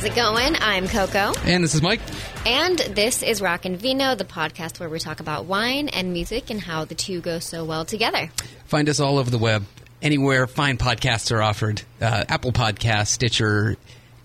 How's it going? I'm Coco. And this is Mike. And this is Rock and Vino, the podcast where we talk about wine and music and how the two go so well together. Find us all over the web, anywhere fine podcasts are offered uh, Apple Podcasts, Stitcher,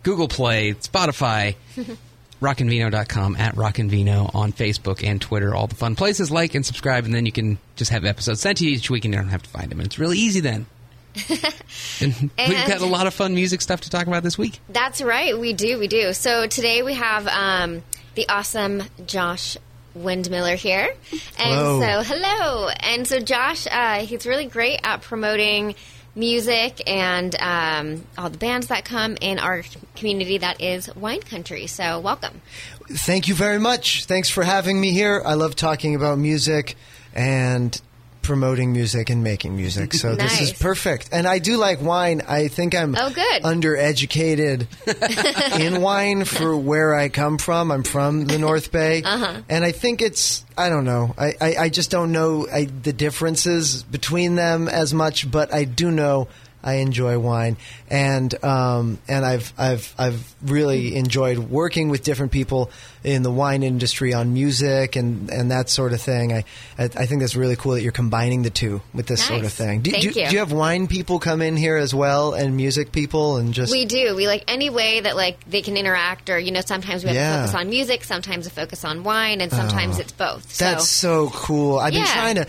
Google Play, Spotify. rockandvino.com at rockandvino on Facebook and Twitter. All the fun places. Like and subscribe, and then you can just have episodes sent to you each week, and you don't have to find them. And it's really easy then. and, we've got a lot of fun music stuff to talk about this week. That's right, we do, we do. So today we have um, the awesome Josh Windmiller here, and Hello. so hello, and so Josh, uh, he's really great at promoting music and um, all the bands that come in our community that is wine country. So welcome. Thank you very much. Thanks for having me here. I love talking about music and promoting music and making music. So this is perfect. And I do like wine. I think I'm Oh, good. undereducated in wine for where I come from. I'm from the North Bay. Uh-huh. And I think it's, I don't know. I, I, I just don't know I, the differences between them as much, but I do know I enjoy wine, and um, and I've I've I've really enjoyed working with different people in the wine industry on music and, and that sort of thing. I I I think that's really cool that you're combining the two with this sort of thing. Do, Thank do, you. do you have wine people come in here as well, and music people, and just We do. We like any way that like they can interact, or you know, sometimes we have Yeah. to focus on music, sometimes a focus on wine, and sometimes it's both. So That's so cool. I've been trying to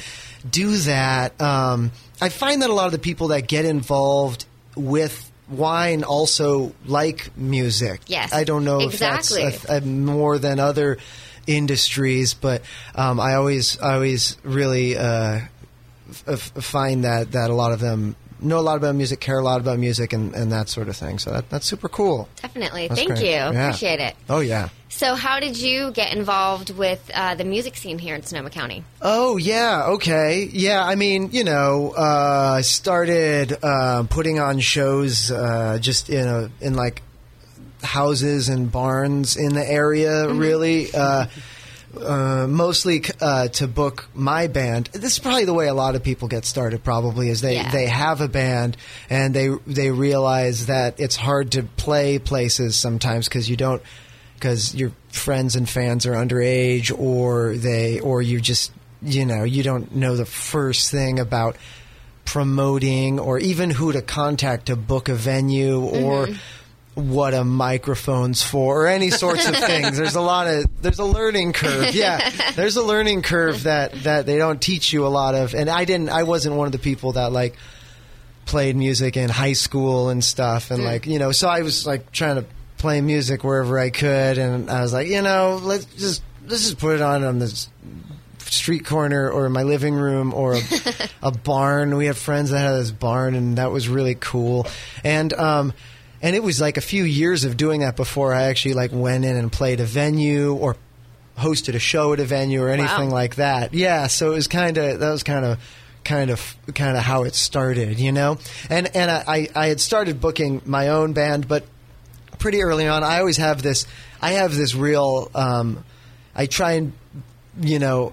do that. Um, I find that a lot of the people that get involved with wine also like music. Yes, I don't know exactly. if that's a, a more than other industries, but um, I always, I always really uh, f- f- find that that a lot of them know a lot about music, care a lot about music, and, and that sort of thing. So that, that's super cool. definitely. That's Thank great. you. Yeah. Appreciate it. Oh yeah. So, how did you get involved with uh, the music scene here in Sonoma County? Oh yeah, okay, yeah. I mean, you know, uh, I started uh, putting on shows uh, just in a in like houses and barns in the area. Really, uh, mostly uh, to book my band. This is probably the way a lot of people get started. Probably is they Yeah. they have a band and they they realize that it's hard to play places sometimes because you don't because your friends and fans are underage or they or you just you know you don't know the first thing about promoting or even who to contact to book a venue or what a microphone's for or any sorts of things. There's a lot of there's a learning curve. Yeah there's a learning curve that that they don't teach you a lot of. And I didn't I wasn't one of the people that like played music in high school and stuff and like you know so I was like trying to play music wherever I could. And I was like you know let's just let's just put it on on this street corner or my living room or a, a barn. We had friends that had this barn and that was really cool. And um and it was like a few years of doing that before I actually like went in and played a venue or hosted a show at a venue or anything Wow. like that. Yeah, so it was kind of that was kind of kind of kind of how it started, you know. And and I I I had started booking my own band, but pretty early on, I always have this. I have this real. Um, I try and you know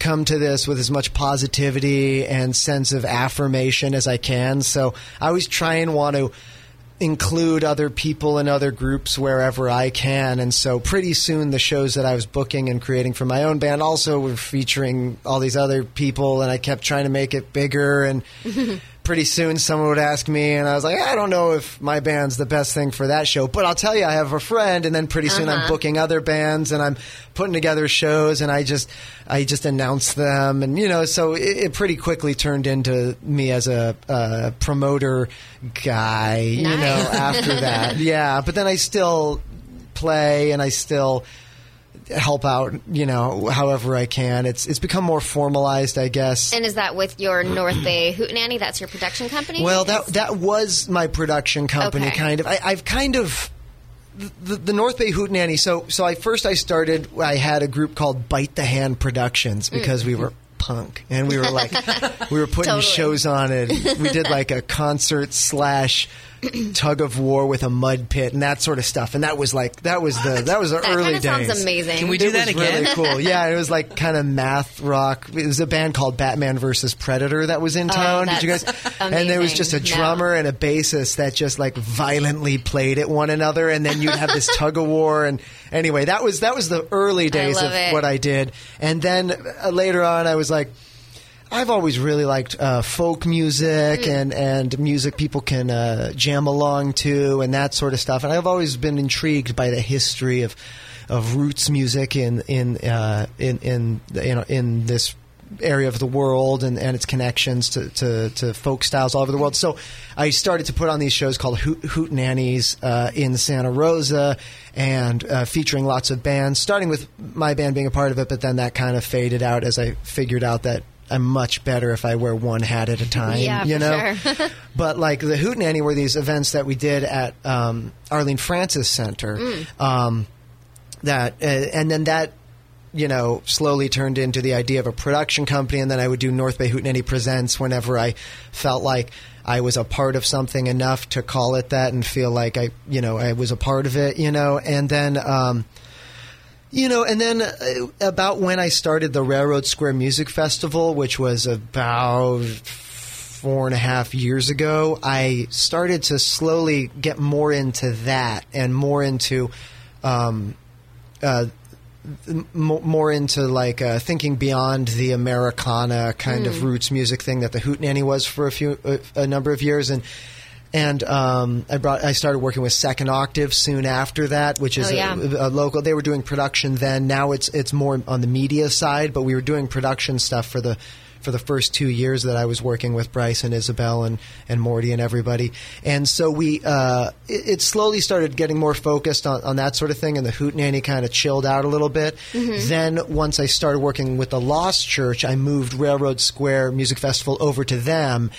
come to this with as much positivity and sense of affirmation as I can. So I always try and want to include other people and other groups wherever I can. And so pretty soon the shows that I was booking and creating for my own band also were featuring all these other people and I kept trying to make it bigger and pretty soon someone would ask me and I was like, I don't know if my band's the best thing for that show, but I'll tell you I have a friend and then pretty soon I'm booking other bands and I'm putting together shows and I just I just announce them and you know so it, it pretty quickly turned into me as a, uh promoter guy you know after that. Yeah but then I still play and I still help out you know however I can it's it's become more formalized I guess And is that with your North Bay Hootenanny? That's your production company? well, that that was my production company, Okay. kind of. I, I've kind of the, the North Bay Hootenanny. So, so I first I started. I had a group called Bite the Hand Productions because we mm. were punk and we were like we were putting Totally. shows on it. We did like a concert slash tug of war with a mud pit and that sort of stuff. And that was like that was the that was the That early kind of sounds days. amazing. Can we do it that was again? really cool. Yeah, it was like kind of math rock. It was a band called Batman versus Predator that was in town. Did you guys? Oh, that's And there was just a amazing. drummer and a bassist that just like violently played at one another, and then you'd have this tug of war. And anyway, that was that was the early days of it. what I did. And then uh, later on, I was like. I've always really liked uh, folk music Mm. and, and music people can uh, jam along to and that sort of stuff. And I've always been intrigued by the history of of roots music in in uh, in in you know in this area of the world and, and its connections to, to, to folk styles all over the world. So I started to put on these shows called Hoot, Hoot Nannies uh, in Santa Rosa and uh, featuring lots of bands, starting with my band being a part of it, but then that kind of faded out as I figured out that I'm much better if I wear one hat at a time. Yeah, you know? sure. but like the Hootenanny were these events that we did at um, Arlene Francis Center. Mm. Um, that uh, and then that you know slowly turned into the idea of a production company and then I would do North Bay Hootenanny Presents whenever I felt like I was a part of something enough to call it that and feel like I you know I was a part of it you know and then um, you know, and then uh, about when I started the Railroad Square Music Festival, which was about four and a half years ago, I started to slowly get more into that and more into, um, uh, m- more into like uh, thinking beyond the Americana kind of roots music thing that the Hootenanny was for a few a, a number of years and. And um, I brought. I started working with Second Octave soon after that, which is Oh, yeah. a, a local. They were doing production then. Now it's it's more on the media side, but we were doing production stuff for the for the first two years that I was working with Bryce and Isabel and, and Morty and everybody. And so we uh, it, it slowly started getting more focused on, on that sort of thing, and the Hootenanny kind of chilled out a little bit. Then once I started working with the Lost Church, I moved Railroad Square Music Festival over to them.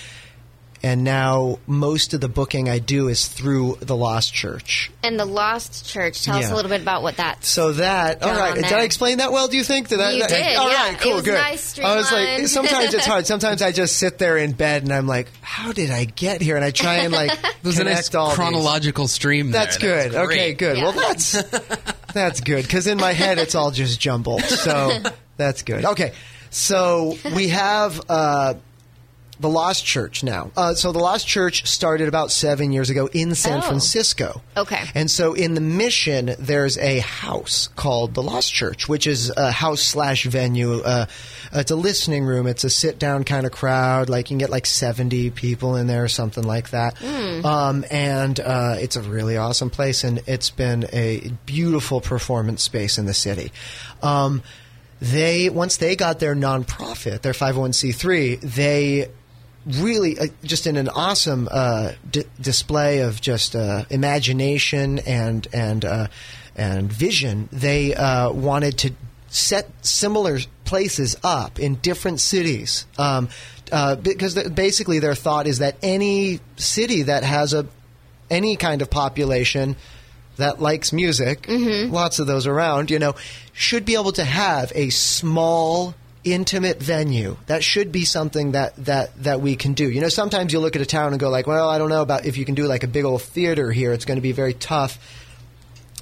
And now most of the booking I do is through the Lost Church. And the Lost Church. Tell us a little bit about what that's. So that, all right, Go Did there. I explain that well? Do you think? that? I, You that- did, All yeah. right, It cool, was good. nice, I was like, sometimes it's hard. Sometimes I just sit there in bed and I'm like, how did I get here? And I try and like There's a connect nice all these. chronological stream. there. That's good. great. okay, good. Well, that's that's good because in my head it's all just jumbled. So that's good. Okay, so we have. Uh, the Lost Church now. Uh, so the Lost Church started about seven years ago in San Oh. Francisco. Okay. And so in the mission, there's a house called the Lost Church, which is a house slash venue. Uh, it's a listening room. It's a sit down kind of crowd. Like you can get like 70 people in there or something like that. Um, and uh, it's a really awesome place. And it's been a beautiful performance space in the city. Um, they once they got their nonprofit, their 501c3, they really uh, just in an awesome uh, d- display of just uh, imagination and and uh, and vision. They uh, wanted to set similar places up in different cities um, uh, because th- basically their thought is that any city that has a any kind of population that likes music, lots of those around, you know, should be able to have a small intimate venue that should be something that that that we can do you know sometimes you look at a town and go like well i don't know about if you can do like a big old theater here it's going to be very tough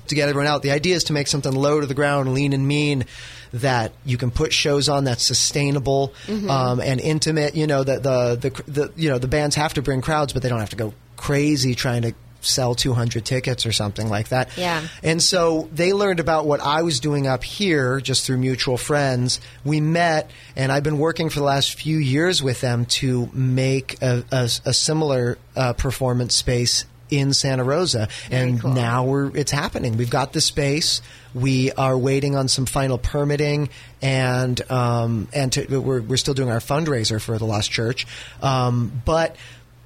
to get everyone out. The idea is to make something low to the ground, lean and mean, that you can put shows on that's sustainable um, and intimate. You know that the, the the you know the bands have to bring crowds, but they don't have to go crazy trying to sell 200 tickets or something like that. Yeah. And so they learned about what I was doing up here just through mutual friends. We met, and I've been working for the last few years with them to make a, a, a similar uh, performance space in Santa Rosa. and cool. now we're it's happening. We've got the space. We are waiting on some final permitting, and um, and to, we're we're still doing our fundraiser for the Lost Church, um, but.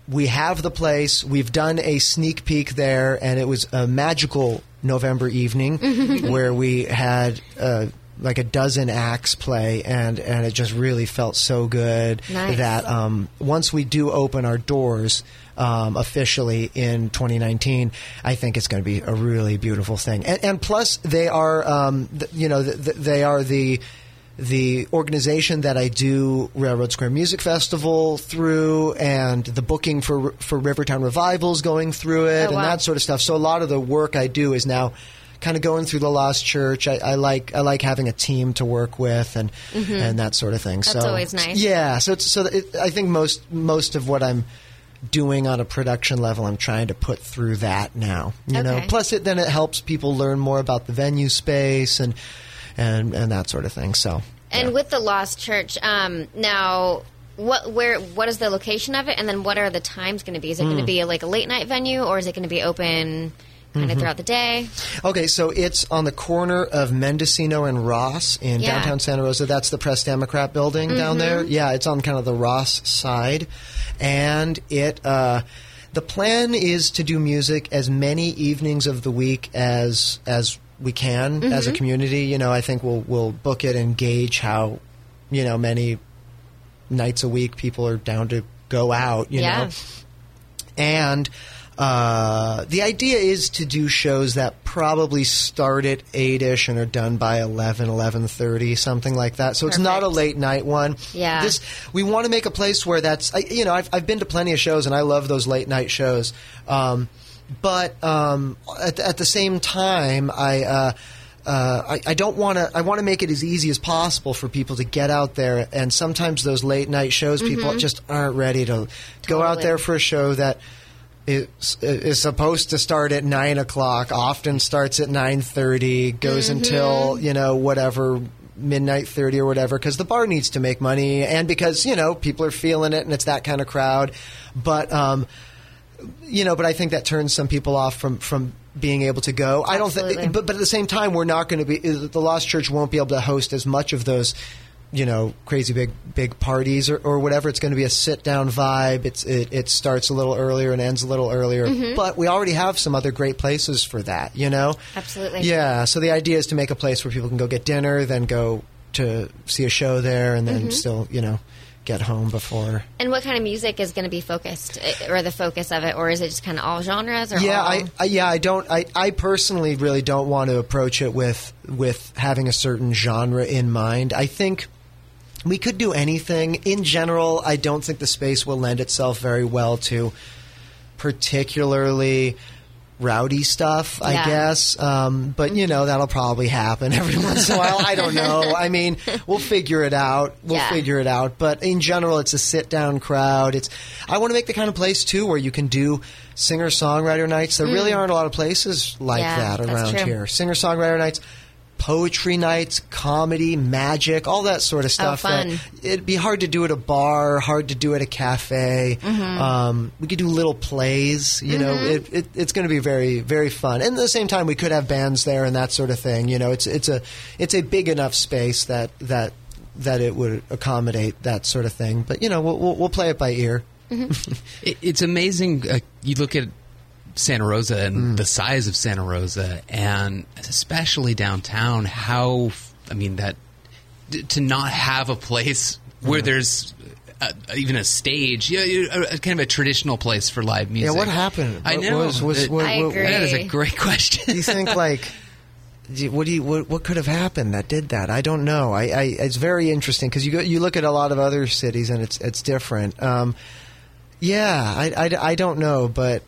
We have the place. We've done a sneak peek there, and it was a magical November evening where we had uh, like a dozen acts play, and, and it just really felt so good Nice. that um, once we do open our doors um, officially in 2019, I think it's going to be a really beautiful thing. And, and plus, they are, um, th- you know, th- th- they are the the organization that I do Railroad Square Music Festival through, and the booking for for Rivertown Revivals going through it, Oh, and wow. that sort of stuff. So a lot of the work I do is now kind of going through the Lost Church. I, I like I like having a team to work with and and that sort of thing. Mm-hmm. That's so always nice. Yeah, so it's, so it, I think most most of what I'm doing on a production level, I'm trying to put through that now. You know, plus it then it helps people learn more about the venue space and and and that sort of thing. So And with the Lost Church, um, now what where what is the location of it, and then what are the times going to be? Is it Hmm. going to be like a late night venue, or is it going to be open kind Mm-hmm. of throughout the day? Okay, so it's on the corner of Mendocino and Ross in Yeah. downtown Santa Rosa. That's the Press Democrat building down there. Yeah, it's on kind of the Ross side, and it. Uh, the plan is to do music as many evenings of the week as as we can as a community. You know, I think we'll we'll book it and gauge how, you know, many nights a week people are down to go out. You Yeah. know, and uh, the idea is to do shows that probably start at 8ish and are done by 11 11.30 something like that so it's not a late night one Yeah. this we want to make a place where that's I, you know I've, I've been to plenty of shows and i love those late night shows um, but um, at, at the same time i uh, uh, I, I don't want to. I want to make it as easy as possible for people to get out there. And sometimes those late night shows, people just aren't ready to go out there for a show that is, is supposed to start at nine o'clock. Often starts at nine thirty, goes until you know whatever midnight thirty or whatever, because the bar needs to make money, and because you know people are feeling it, and it's that kind of crowd. But um, you know, but I think that turns some people off from from being able to go. I don't think, but but at the same time, we're not going to be. The Lost Church won't be able to host as much of those. You know, crazy big big parties or, or whatever. It's going to be a sit down vibe. It's it, it starts a little earlier and ends a little earlier. Mm-hmm. But we already have some other great places for that. You know, Absolutely. Yeah. So the idea is to make a place where people can go get dinner, then go to see a show there, and Mm-hmm. then still you know get home before. And what kind of music is going to be focused, eh, or the focus of it, or is it just kind of all genres? Or Yeah, all? I, I yeah I don't I, I personally really don't want to approach it with with having a certain genre in mind. I think we could do anything. In general, I don't think the space will lend itself very well to particularly rowdy stuff, I Yeah. guess. Um, but you know that'll probably happen every once in a while. I don't know. I mean, we'll figure it out. We'll Yeah. figure it out. But in general, it's a sit down crowd. It's I want to make the kind of place too where you can do singer songwriter nights. There really aren't a lot of places like Mm. Yeah, that around here. Singer songwriter nights. Poetry nights, comedy, magic, all that sort of stuff. Oh, fun. it'd be hard to do at a bar, hard to do at a cafe. Mm-hmm. Um, we could do little plays. You know, it, it, it's going to be very, very fun. And at the same time, we could have bands there and that sort of thing. You know, it's it's a it's a big enough space that that that it would accommodate that sort of thing. But you know, we'll we'll, we'll play it by ear. It, it's amazing. Uh, you look at Santa Rosa Mm. and the size of Santa Rosa, and especially downtown. How I mean that to not have a place Mm. where there's. Uh, even a stage, yeah, you- a, a kind of a traditional place for live music. Yeah, what happened? I What know. was- was- It- what- I what- agree. that is a great question. do you think like what do you what, what could have happened that did that? I don't know. I, I it's very interesting because you go, you look at a lot of other cities and it's it's different. Um, yeah, I, I, I don't know, but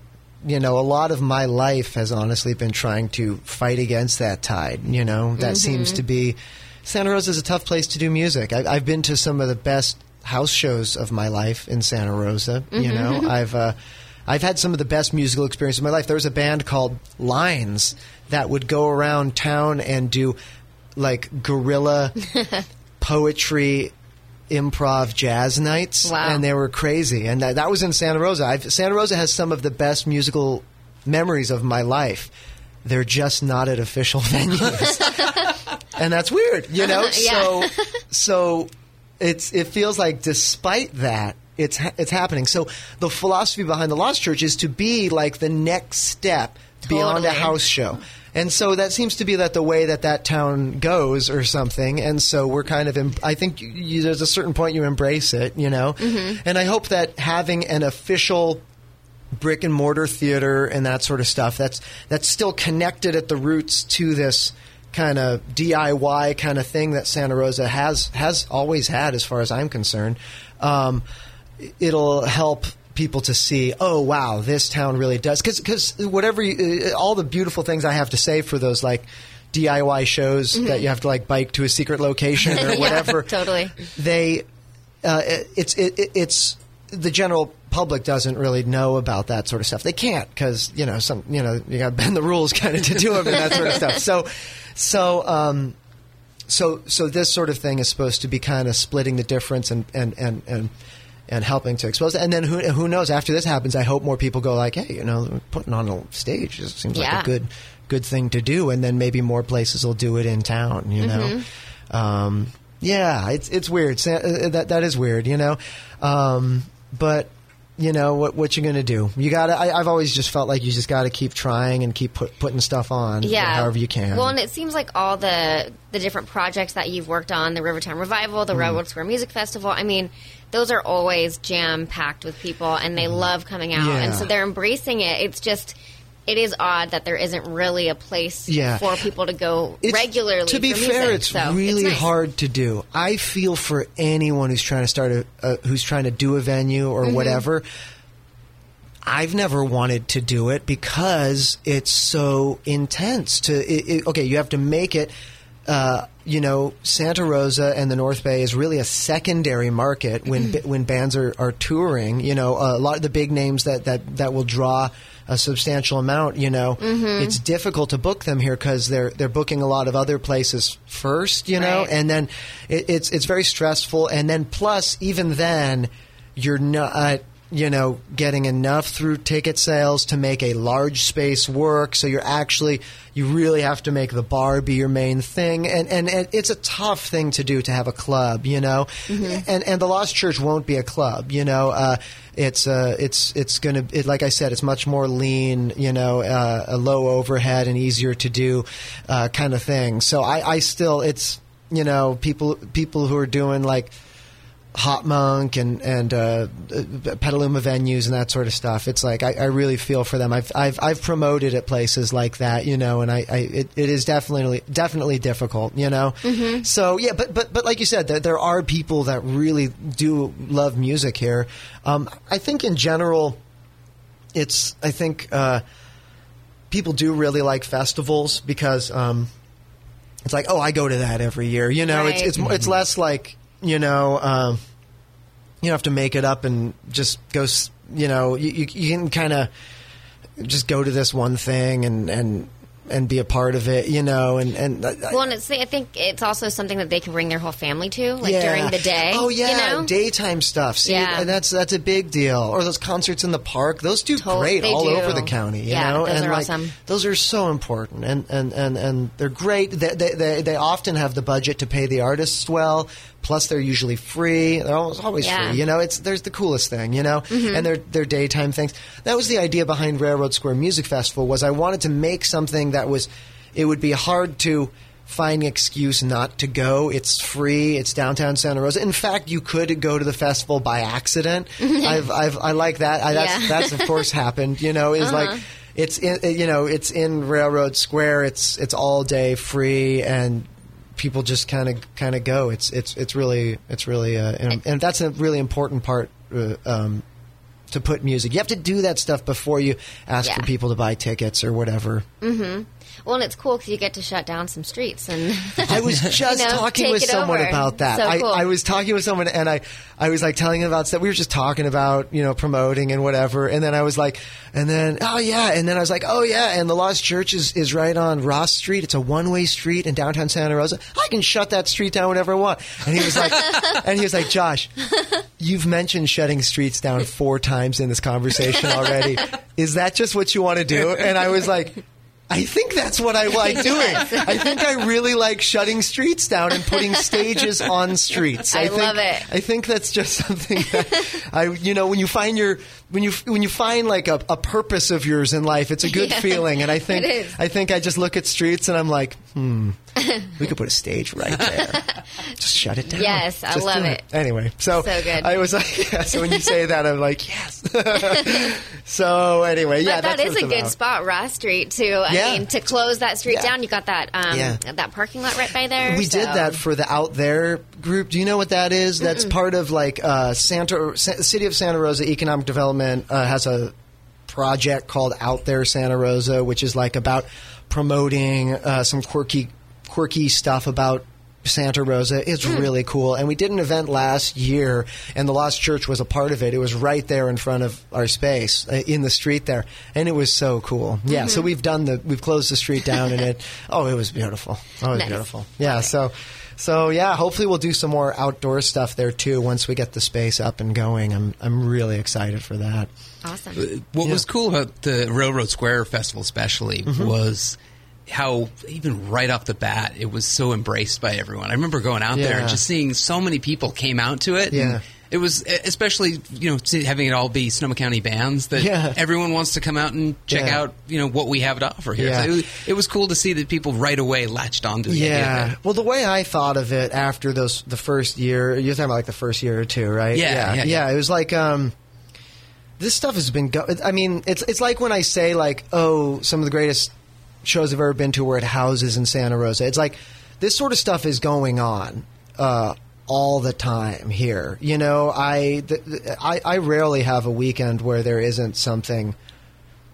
you know, a lot of my life has honestly been trying to fight against that tide. You know, that seems to be Santa Rosa is a tough place to do music. I, I've been to some of the best house shows of my life in Santa Rosa. You know, I've uh, I've had some of the best musical experiences of my life. There was a band called Lines that would go around town and do like guerrilla poetry improv jazz nights Wow. and they were crazy. And that, that was in santa rosa. I've, santa rosa has some of the best musical memories of my life. They're just not at official venues. And that's weird you know? So so it's it feels like despite that it's it's happening. So the philosophy behind the lost church is to be like the next step beyond a house show and so that seems to be that the way that that town goes or something. And so we're kind of em- i think you, you, there's a certain point you embrace it you know? And i hope that having an official brick and mortar theater and that sort of stuff that's that's still connected at the roots to this kind of DIY kind of thing that Santa Rosa has has always had, as far as I'm concerned. Um, it'll help people to see, oh wow, this town really does. Because because whatever, you, uh, all the beautiful things I have to say for those like DIY shows that you have to like bike to a secret location or Yeah, whatever. totally. They, uh, it's it, it, it's the general public doesn't really know about that sort of stuff. They can't because you know some you know you got to bend the rules kind of to do them and that sort of stuff. So, so. Um, so so this sort of thing is supposed to be kind of splitting the difference and and and and, and helping to expose it. And then who who knows after this happens? I hope more people go like, hey, you know, putting on a stage just seems like a good good thing to do. And then maybe more places will do it in town. You know, um, yeah, it's it's weird. Uh, That that is weird. You know, um, but. You know what? What you're gonna do? You gotta. I, I've always just felt like you just got to keep trying and keep put, putting stuff on. yeah however you can. well and it seems like all the the different projects that you've worked on the rivertown revival Mm-hmm. the railroad square music festival i mean those are always jam packed with people and they love coming out and so they're embracing it it's just it is odd that there isn't really a place Yeah. for people to go It's- regularly To be fair, music, it's so really nice. hard to do. I feel for anyone who's trying to start a, uh, who's trying to do a venue or Mm-hmm. whatever. I've never wanted to do it because it's so intense. To it, it, okay, you have to make it. Uh, you know, Santa Rosa and the North Bay is really a secondary market when Mm-hmm. when bands are, are touring. You know, a lot of the big names that that that will draw a substantial amount. You know, Mm-hmm. it's difficult to book them here because they're they're booking a lot of other places first. You know, Right. and then it, it's it's very stressful. And then plus, even then, you're not you know getting enough through ticket sales to make a large space work. So you're actually you really have to make the bar be your main thing, and and, and it's a tough thing to do to have a club. You know, and and the Lost Church won't be a club. You know. Uh, it's uh, it's it's going to it, like I said, it's much more lean, you know, uh, a low overhead and easier to do uh, kind of thing. So I, I still it's you know people people who are doing like HopMonk and and uh, uh, Petaluma venues and that sort of stuff. It's like I, I really feel for them. I've I've I've promoted at places like that, you know, and I, I it, it is definitely definitely difficult, you know. So yeah, but but but like you said, there, there are people that really do love music here. Um, I think in general, it's I think uh, people do really like festivals because. Um, it's like, oh, I go to that every year. You know, Right. it's it's it's less like you know, um, you don't have to make it up and just go. You know, you you, can kind of just go to this one thing and and and be a part of it. You know, and and uh, well and it's, i think it's also something that they can bring their whole family to like yeah. during the day Oh yeah, you know? daytime stuff. See, Yeah. and that's that's a big deal. Or those concerts in the park; those do great all do. over the county. You Yeah, know, those and are like awesome. those are so important, and and and and they're great. They, they they they often have the budget to pay the artists well. Plus, they're usually free. They're almost always Yeah. free. You know, it's there's the coolest thing. You know, mm-hmm. and they're they're daytime things. That was the idea behind Railroad Square Music Festival. Was I wanted to make something that was, it would be hard to find an excuse not to go. It's free. It's downtown Santa Rosa. In fact, you could go to the festival by accident. I've, I've I like that. I, that's Yeah. that's of course happened. You know, is like uh-huh. it's in you know it's in Railroad Square. It's it's all day free and. People just kind of kind of go. It's it's it's really it's really uh, and, and that's a really important part uh, um, to put music. You have to do that stuff before you ask Yeah. for people to buy tickets or whatever. Well and it's cool because you get to shut down some streets and I was just You know, talking with someone over. about that. So I, cool. I was talking with someone and I, I was like telling him about stuff. We were just talking about, you know, promoting and whatever. And then I was like, and then, oh yeah. And then I was like, oh yeah. And the Lost Church is, is right on Ross Street. It's a one way street in downtown Santa Rosa. I can shut that street down whenever I want. And he was like, and he was like, Josh, you've mentioned shutting streets down four times in this conversation already. Is that just what you want to do? And I was like, I think that's what I like doing. I think I really like shutting streets down and putting stages on streets. I think, love it. I think that's just something that I, you know, when you find your when you when you find like a, a purpose of yours in life, it's a good Yeah, feeling. And I think it is. I think I just look at streets and I'm like, hmm, we could put a stage right there. just shut it down. Yes, I Just love do it. Anyway, so So good. I was like, yeah. So when you say that, I'm like, yes. so anyway, yeah, but that that's is a good about. spot, Ross Street, too. I Yeah. mean, to close that street Yeah. down, you got that um, Yeah. that parking lot right by there. We did that for the Out There group. Do you know what that is? That's part of like uh, Santa Sa- City of Santa Rosa Economic Development uh, has a project called Out There Santa Rosa, which is like about promoting uh, some quirky quirky stuff about Santa Rosa. It's really cool. And we did an event last year, and the Lost Church was a part of it. It was right there in front of our space uh, in the street there, and it was so cool. Yeah. So we've done the we've closed the street down, and it oh, it was beautiful. Oh, it was Nice. beautiful. Yeah. So. So yeah, hopefully we'll do some more outdoor stuff there too once we get the space up and going. I'm I'm really excited for that. Awesome. What Yeah. was cool about the Railroad Square Festival, especially, Mm-hmm. was how even right off the bat it was so embraced by everyone. I remember going out there and just seeing so many people came out to it. Yeah. and it was especially you know having it all be Sonoma County bands that Yeah. everyone wants to come out and check Yeah. out you know what we have to offer here. Yeah. So it, was, it was cool to see that people right away latched onto the idea. Yeah. Well, the way I thought of it after those the first year, you're talking about like the first year or two, right? Yeah, yeah, yeah. It was like um, this stuff has been. Go- I mean, it's it's like when I say like, oh, some of the greatest shows I've ever been to were at houses in Santa Rosa. It's like this sort of stuff is going on. Uh, all the time here, you know. I, th- th- I I rarely have a weekend where there isn't something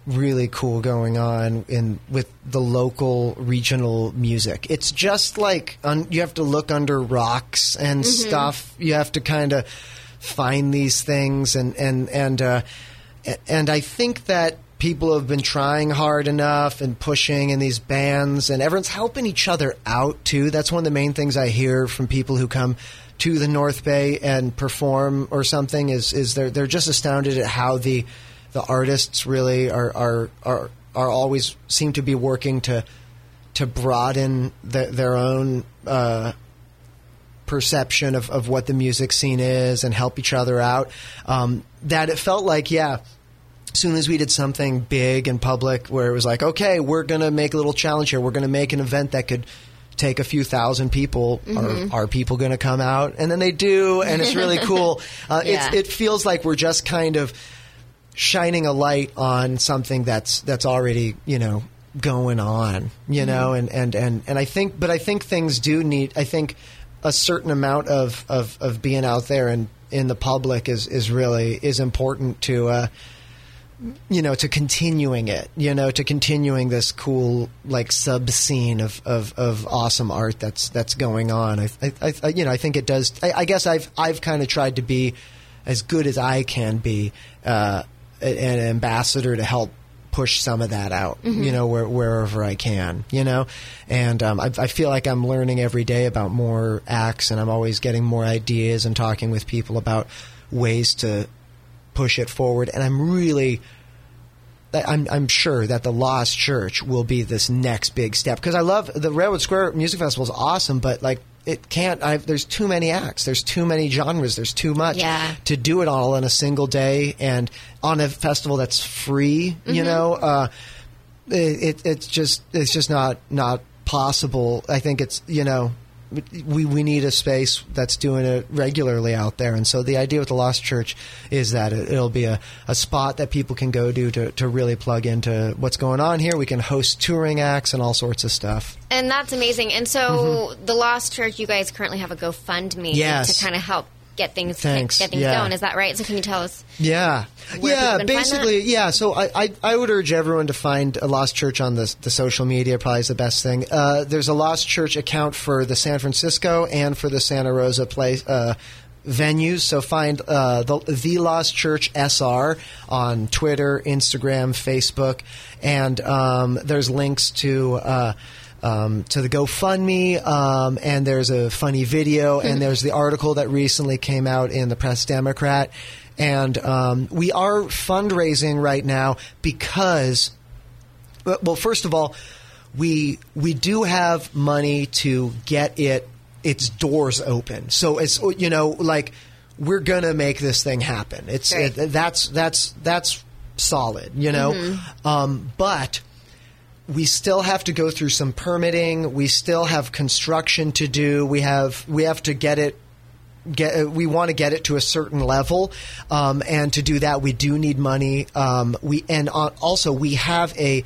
really cool going on in with the local regional music. It's just like un, you have to look under rocks and stuff. You have to kind of find these things and and and uh, and I think that people have been trying hard enough and pushing in these bands and everyone's helping each other out too. That's one of the main things I hear from people who come to the North Bay and perform or something is is they're they're just astounded at how the the artists really are are are, are always seem to be working to to broaden the, their own uh, perception of, of what the music scene is and help each other out. Um, that it felt like, yeah, as soon as we did something big and public where it was like, okay, we're going to make a little challenge here. We're going to make an event that could take a few thousand people. Are, are people going to come out? And then they do, and it's really cool. Uh, Yeah. it's, it feels like we're just kind of shining a light on something that's that's already you know going on you know and, and and and I think but I think things do need I think a certain amount of of, of being out there and in the public is is really is important to uh you know to continuing it you know to continuing this cool like sub scene of, of, of awesome art that's that's going on. I, I, I you know I think it does I, I guess I've I've kind of tried to be as good as I can be uh, an ambassador to help push some of that out, you know, where, wherever I can, you know, and um, I, I feel like I'm learning every day about more acts, and I'm always getting more ideas and talking with people about ways to push it forward, and I'm really. I'm, I'm sure that the Lost Church will be this next big step. Because I love the Railroad Square Music Festival is awesome, but like it can't. I've, there's too many acts. There's too many genres. There's too much Yeah. to do it all in a single day and on a festival that's free. You know, uh, it, it, it's just it's just not not possible. I think it's you know we we need a space that's doing it regularly out there, and so the idea with the Lost Church is that it, it'll be a, a spot that people can go to, to to really plug into what's going on here. We can host touring acts and all sorts of stuff. And that's amazing. And so the Lost Church, you guys currently have a GoFundMe Mm-hmm. Yes. to kind of help get things Thanks. get things Yeah. going. Is that right? So can you tell us? Yeah, yeah. people can find Basically, yeah. So I, I, I would urge everyone to find a Lost Church on the the social media. Probably is the best thing. Uh, there's a Lost Church account for the San Francisco and for the Santa Rosa place. Uh, venues so find uh, the, the lost church sr on twitter instagram facebook and um, there's links to uh, um, to the GoFundMe, um, and there's a funny video, and there's the article that recently came out in the Press Democrat. And um, we are fundraising right now because, well, first of all, we we do have money to get it its doors open. So it's you know like we're gonna make this thing happen. It's Right. it, that's that's that's solid, you know. Mm-hmm. Um, but we still have to go through some permitting. We still have construction to do. We have we have to get it. Get, uh, we want to get it to a certain level, um, and to do that, we do need money. Um, we and also we have a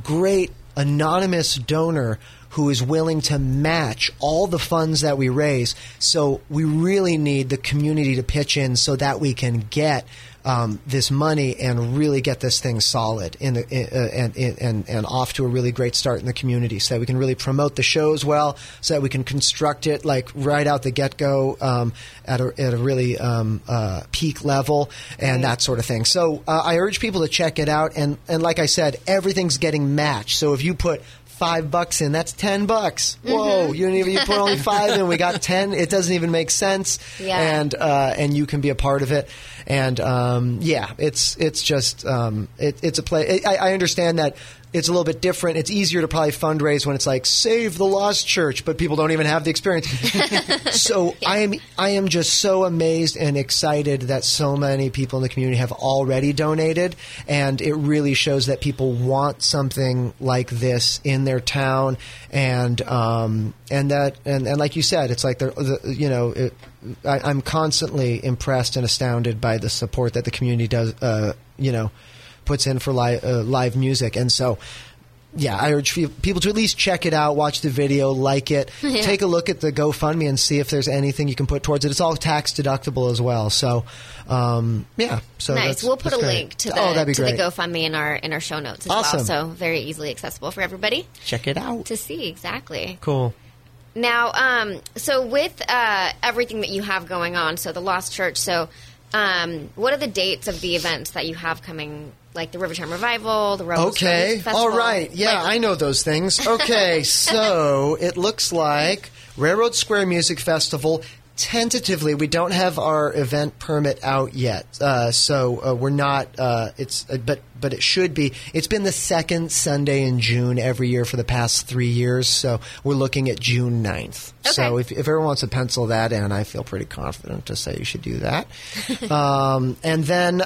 great anonymous donor who is willing to match all the funds that we raise. So we really need the community to pitch in so that we can get um, this money and really get this thing solid in the, uh, and, and and off to a really great start in the community, so that we can really promote the shows well, so that we can construct it like right out the get go um, at a at a really um, uh, peak level and that sort of thing. So uh, I urge people to check it out, and and like I said, everything's getting matched. So if you put five bucks in, that's ten bucks. Whoa! You even you put only five in, we got ten. It doesn't even make sense. Yeah. And uh, and you can be a part of it. And um, yeah, it's it's just um, it, it's a play. I, I understand that it's a little bit different. It's easier to probably fundraise when it's like save the lost church, but people don't even have the experience. so I am I am just so amazed and excited that so many people in the community have already donated, and it really shows that people want something like this in their town, and um, and that and, and like you said, it's like the, the you know. It, I, I'm constantly impressed and astounded by the support that the community does, uh, you know, puts in for live, uh, live music. And so, yeah, I urge people to at least check it out, watch the video, like it, take a look at the GoFundMe and see if there's anything you can put towards it. It's all tax deductible as well. So, um, yeah. So nice. We'll put a great. link to the oh, that'd be to great. the GoFundMe in our in our show notes as Awesome. well. So very easily accessible for everybody Check it out. to see. Exactly. Cool. Now, um, so with uh, everything that you have going on, so the Lost Church, so um, what are the dates of the events that you have coming, like the Rivertown Revival, the Rebel Okay. Festival? Okay. All right. Yeah, Like- I know those things. Okay. so it looks like Railroad Square Music Festival. Tentatively, we don't have our event permit out yet, uh, so uh, we're not. Uh, it's uh, but but it should be. It's been the second Sunday in June every year for the past three years, so we're looking at June 9th. So Okay. if, if everyone wants to pencil that in, I feel pretty confident to say you should do that. um, and then.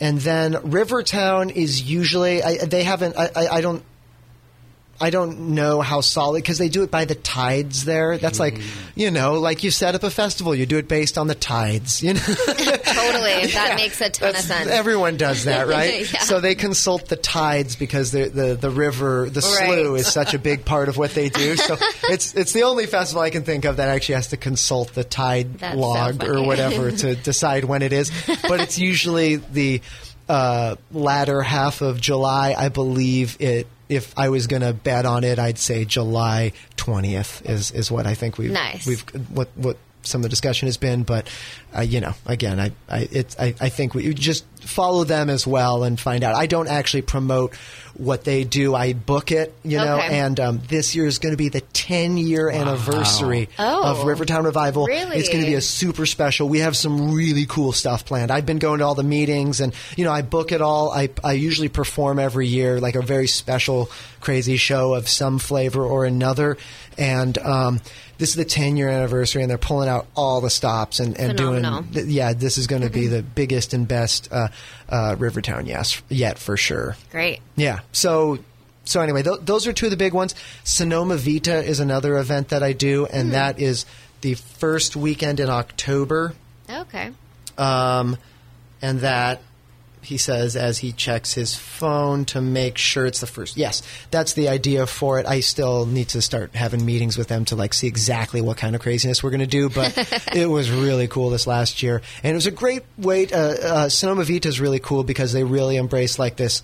And then Rivertown is usually I, they haven't I, I don't I don't know how solid because they do it by the tides there. That's like you know like you set up a festival, you do it based on the tides. You know, Totally. That makes a ton of sense. Everyone does that, right? Yeah. So they consult the tides because the the, the river, the slough, is such a big part of what they do. So it's it's the only festival I can think of that actually has to consult the tide That's so log or whatever to decide when it is. But it's usually the uh, latter half of July, I believe it. If I was going to bet on it, I'd say July twentieth is, is what I think we've Nice. we've what what some of the discussion has been. But uh, you know, again, I I, it's I I think we just follow them as well and find out. I don't actually promote what they do. I book it, you know. Okay. And um, this year is going to be the ten year anniversary Oh. of Rivertown Revival. Really? It's going to be a super special. We have some really cool stuff planned. I've been going to all the meetings, and you know, I book it all. I I usually perform every year, like a very special, crazy show of some flavor or another. And um, this is the 10 year anniversary, and they're pulling out all the stops and, and doing. Th- yeah, this is going to be the biggest and best uh, uh, Rivertown, yes, yet for sure. Great. Yeah. So so anyway, th- those are two of the big ones. Sonoma Vita is another event that I do, and that is the first weekend in October. Okay. Um, and that he says as he checks his phone to make sure it's the first. Yes, that's the idea for it. I still need to start having meetings with them to like see exactly what kind of craziness we're going to do. But it was really cool this last year, and it was a great way. Uh, uh, Sonoma Vita is really cool because they really embrace like this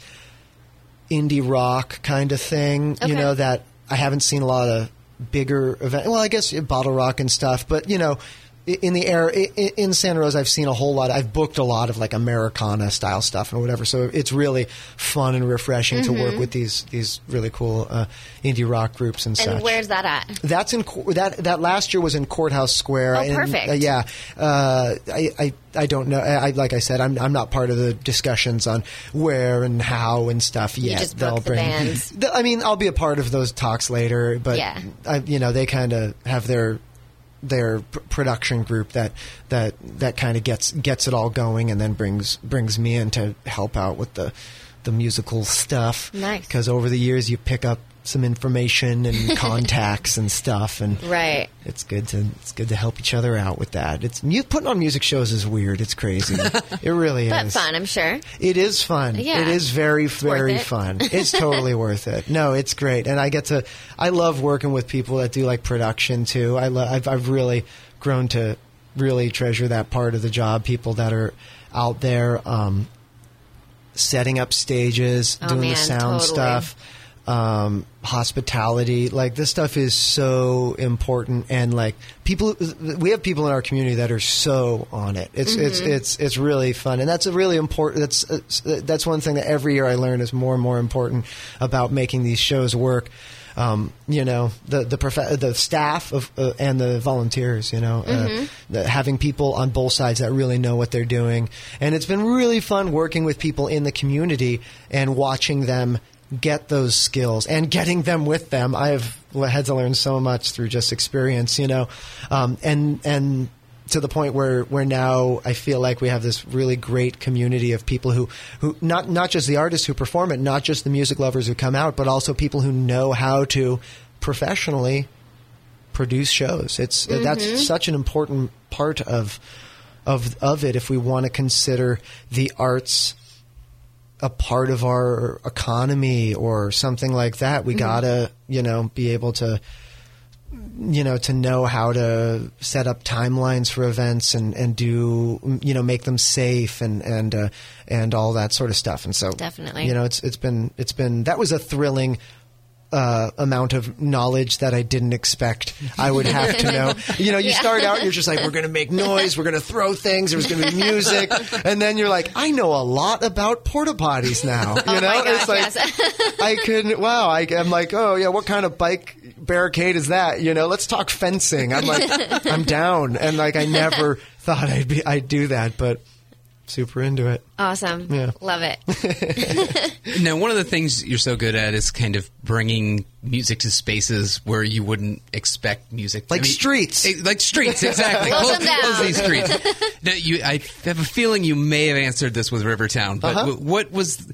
indie rock kind of thing. Okay. You know that I haven't seen a lot of bigger event. Well, I guess BottleRock and stuff, but you know. In the air in Santa Rosa, I've seen a whole lot. I've booked a lot of like Americana style stuff and whatever. So it's really fun and refreshing to work with these these really cool uh, indie rock groups and, stuff. And such. where's that at? That's in that that last year was in Courthouse Square. Oh, and, perfect. uh, yeah, uh, I, I I don't know. I, I like I said, I'm I'm not part of the discussions on where and how and stuff yet. just book the bands. I mean, I'll be a part of those talks later, but Yeah. I, you know, they kind of have their their pr- production group that that that kind of gets gets it all going, and then brings brings me in to help out with the the musical stuff. Nice. Because over the years, you pick up some information and contacts and stuff, and Right. it's good to it's good to help each other out with that. It's mu- putting on music shows is weird. It's crazy. it really But is. fun, I'm sure. It is fun. Yeah. It is very, very it. fun. It's totally worth it. No, it's great, and I get to. I love working with people that do like production too. I love. I've, I've really grown to really treasure that part of the job. People that are out there um, setting up stages, Oh, doing the sound totally. stuff. Um, hospitality, like this stuff is so important, and like people, we have people in our community that are so on it. It's it's Mm-hmm. it's it's really fun, and that's a really important. That's it's, that's one thing that every year I learn is more and more important about making these shows work. Um, you know, the the prof- the staff of uh, and the volunteers. You know, uh, the, having people on both sides that really know what they're doing, and it's been really fun working with people in the community and watching them get those skills and getting them with them. I have had to learn so much through just experience, you know, um, and and to the point where where now I feel like we have this really great community of people who who not not just the artists who perform it, not just the music lovers who come out, but also people who know how to professionally produce shows. It's that's such an important part of of of it if we want to consider the arts a part of our economy or something like that. We gotta, you know, be able to, you know, to know how to set up timelines for events and, and do, you know, make them safe and and uh, and all that sort of stuff. And so, Definitely. you know, it's it's been it's been that was a thrilling. Uh, amount of knowledge that I didn't expect I would have to know. You know, you Yeah. start out, you're just like, we're going to make noise, we're going to throw things, there's going to be music, and then you're like, I know a lot about porta potties now. You know, Oh it's gosh, like I couldn't. Wow, I, I'm like, oh yeah, what kind of bike barricade is that? You know, let's talk fencing. I'm like, I'm down, and like I never thought I'd be I'd do that, but super into it. Awesome. Yeah. Love it. Now, one of the things you're so good at is kind of bringing music to spaces where you wouldn't expect music. Like streets. Eh, Like streets, exactly. Close Close- them down. close these streets. Now, you, I have a feeling you may have answered this with Rivertown, but Uh-huh. what was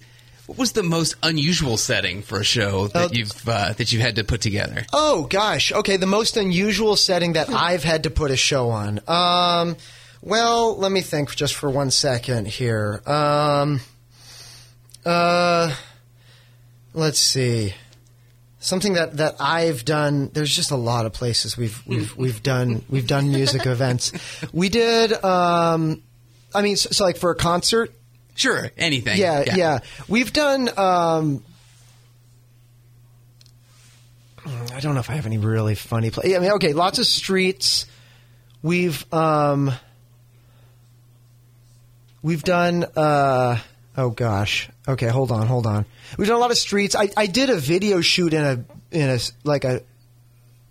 what was the most unusual setting for a show that Uh, you've uh, that you've had to put together? Oh gosh. Okay, the most unusual setting that I've had to put a show on. Um, well, let me think just for one second here. Um, uh, let's see. Something that, that I've done. There's just a lot of places we've we've we've done we've done music events. We did. Um, I mean, so, so like for a concert, Sure, anything. yeah, yeah. yeah. We've done. Um, I don't know if I have any really funny. Play- I mean, okay, lots of streets. We've um, we've done. Uh, oh gosh. Okay, hold on, hold on. We've done a lot of streets. I, I did a video shoot in a in a like a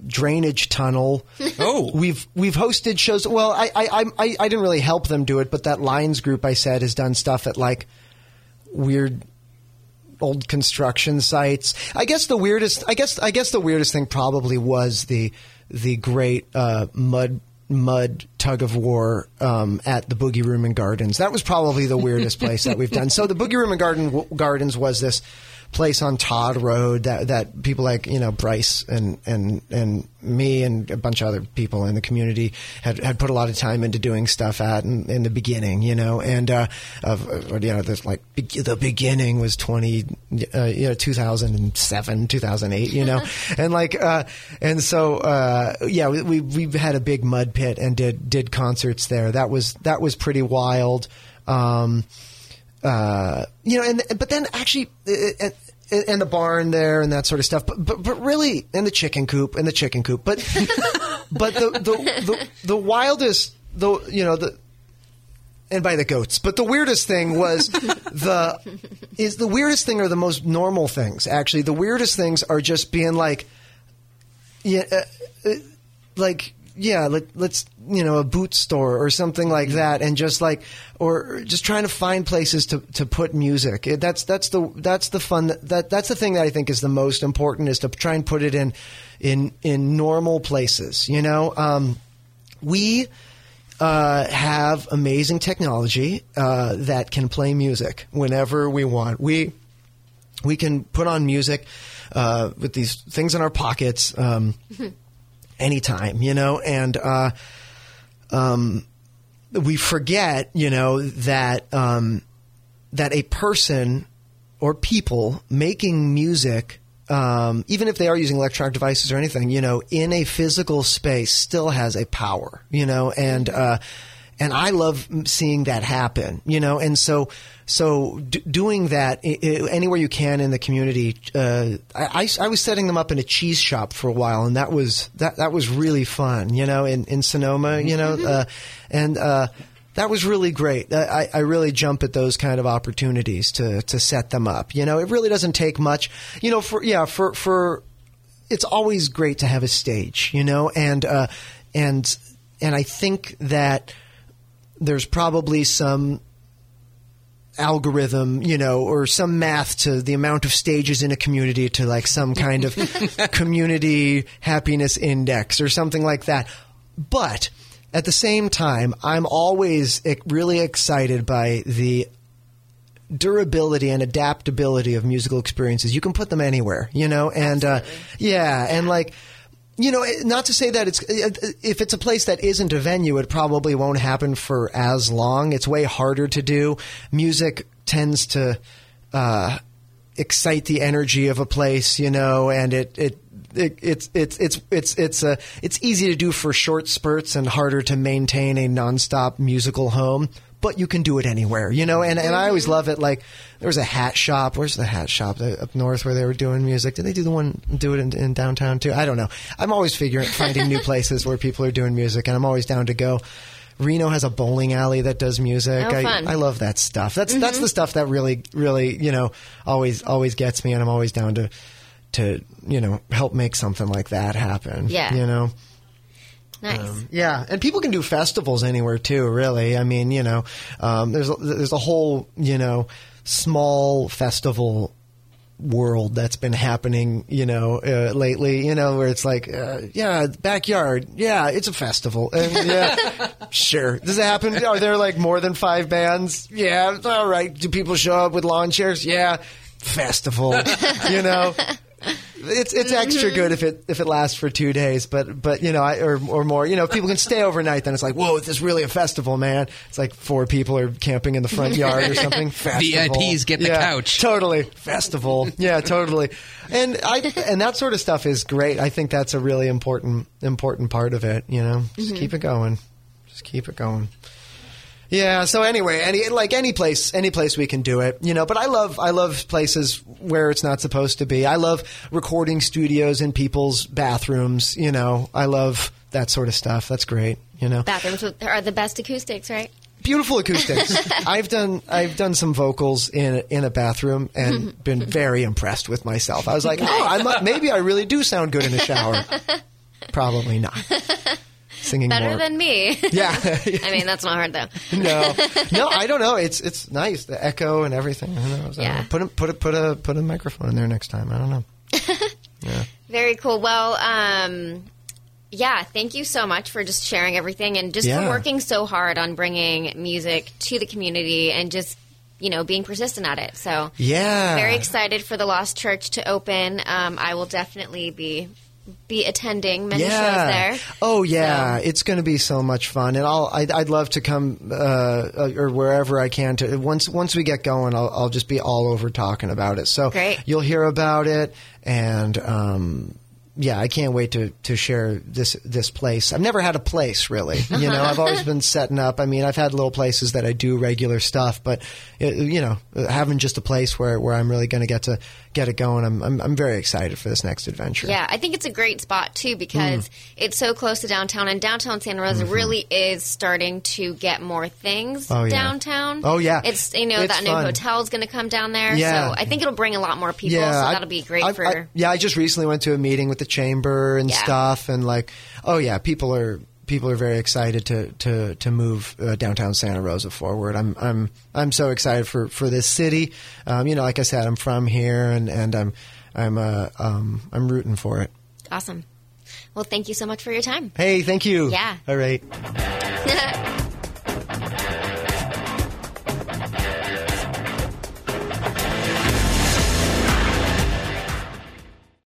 drainage tunnel. Oh. we've we've hosted shows. Well, I I, I I I didn't really help them do it, but that lines group I said has done stuff at like weird old construction sites. I guess the weirdest. I guess I guess the weirdest thing probably was the the great uh, mud mud tug of war um, at the Boogie Room and Gardens. That was probably the weirdest place that we've done. So the Boogie Room and Garden Gardens was this place on Todd Road that that people like you know Bryce and and and me and a bunch of other people in the community had had put a lot of time into doing stuff at in, in the beginning, you know, and uh, of you know this like be- the beginning was twenty uh, you know two thousand and seven two thousand eight, you know, and like uh, and so uh, yeah we, we we had a big mud pit and did did concerts there. That was that was pretty wild. Um, uh, you know, and but then actually, uh, uh, and the barn there and that sort of stuff. But but, but really, and the chicken coop and the chicken coop. But but the, the the the wildest, the you know the. And by the goats, but the weirdest thing was the is the weirdest thing are the most normal things. Actually, the weirdest things are just being like, yeah, uh, uh, like yeah, let, let's you know a boot store or something like that, and just like or just trying to find places to, to put music. It- That's that's the that's the fun that, that that's the thing that I think is the most important is to try and put it in in in normal places. You know. Um, we uh, have amazing technology uh, that can play music whenever we want. We we can put on music uh, with these things in our pockets um, anytime, you know, and uh, um, we forget, you know, that um, that a person or people making music, um, even if they are using electronic devices or anything, you know, in a physical space, still has a power, you know, and uh, and I love seeing that happen, you know, and so so d- doing that I- I- anywhere you can in the community. Uh, I, I, I was setting them up in a cheese shop for a while, and that was that that was really fun, you know, in in Sonoma, you know, uh, and. Uh, that was really great. I, I really jump at those kind of opportunities to to set them up. You know, it really doesn't take much. You know, for yeah, for for it's always great to have a stage. You know, and uh, and and I think that there's probably some algorithm, you know, or some math to the amount of stages in a community to like some kind of community happiness index or something like that. But at the same time, I'm always really excited by the durability and adaptability of musical experiences. You can put them anywhere, you know, and uh, yeah, and like you know, not to say that it's if it's a place that isn't a venue, it probably won't happen for as long. It's way harder to do. Music tends to uh, excite the energy of a place, you know, and it it. It, it's it's it's it's it's uh, it's easy to do for short spurts and harder to maintain a nonstop musical home. But you can do it anywhere, you know. And and I always mm-hmm. love it. Like there was a hat shop. Where's the hat shop up north where they were doing music? Did they do the one do it in, in downtown too? I don't know. I'm always figuring finding new places where people are doing music, and I'm always down to go. Reno has a bowling alley that does music. Oh, I. I love that stuff. That's that's mm-hmm. the stuff that really really you know always always gets me, and I'm always down to to you know help make something like that happen. Yeah. you know. Nice. Yeah, and people can do festivals anywhere too. Really, I mean, you know, um, there's a, there's a whole you know small festival world that's been happening, you know, uh, lately. You know, where it's like, uh, yeah, backyard, yeah, it's a festival, and yeah, sure. Does it happen? Are there like more than five bands? Yeah, all right. Do people show up with lawn chairs? Yeah, festival. you know. It's it's extra good if it if it lasts for two days, but but you know, I, or or more. You know, if people can stay overnight, then it's like, whoa, this is really a festival, man. It's like four people are camping in the front yard or something. Festival. VIPs get the Yeah, couch. Totally festival. Yeah, totally. And I and that sort of stuff is great. I think that's a really important important part of it. You know, just mm-hmm. keep it going. Just keep it going. Yeah. So anyway, any like any place, any place we can do it, you know. But I love, I love places where it's not supposed to be. I love recording studios in people's bathrooms. You know, I love that sort of stuff. That's great. You know, Bathrooms are the best acoustics, right? beautiful acoustics. I've done, I've done some vocals in a, in a bathroom and been very impressed with myself. I was like, oh, I maybe I really do sound good in a shower. Probably not. Singing Better more. than me. yeah. I mean, that's not hard though. no, no, I don't know. It's it's nice the echo and everything. I don't know. Yeah. Put a, put a, put a put a microphone in there next time. I don't know. Yeah. Very cool. Well, um, yeah, thank you so much for just sharing everything and just Yeah. for working so hard on bringing music to the community and just, you know, being persistent at it. So, Yeah. very excited for the Lost Church to open. Um, I will definitely be be attending many shows there. Oh yeah, So- it's going to be so much fun, and I'll I'd, I'd love to come uh, or wherever I can to once once we get going. I'll I'll just be all over talking about it. So Great. you'll hear about it, and um, yeah, I can't wait to to share this this place. I've never had a place really. You know, I've always been setting up. I mean, I've had little places that I do regular stuff, but uh, you know, having just a place where where I'm really going to get to get it going. I'm, I'm I'm very excited for this next adventure. Yeah, I think it's a great spot too because Mm. it's so close to downtown, and downtown Santa Rosa really is starting to get more things Mm-hmm. Oh, yeah. downtown. Oh, yeah. it's you know It's that new hotel is going to come down there. Yeah. so I think it'll bring a lot more people. so that'll be great I- for. I- yeah, I just recently went to a meeting with the chamber and Yeah. stuff, and like, oh yeah, people are people are very excited to to to move uh, downtown Santa Rosa forward. I'm I'm I'm so excited for for this city. Um, you know, like I said, I'm from here, and and I'm I'm uh, um, I'm rooting for it. awesome. Well, thank you so much for your time. Hey, thank you. Yeah. All right.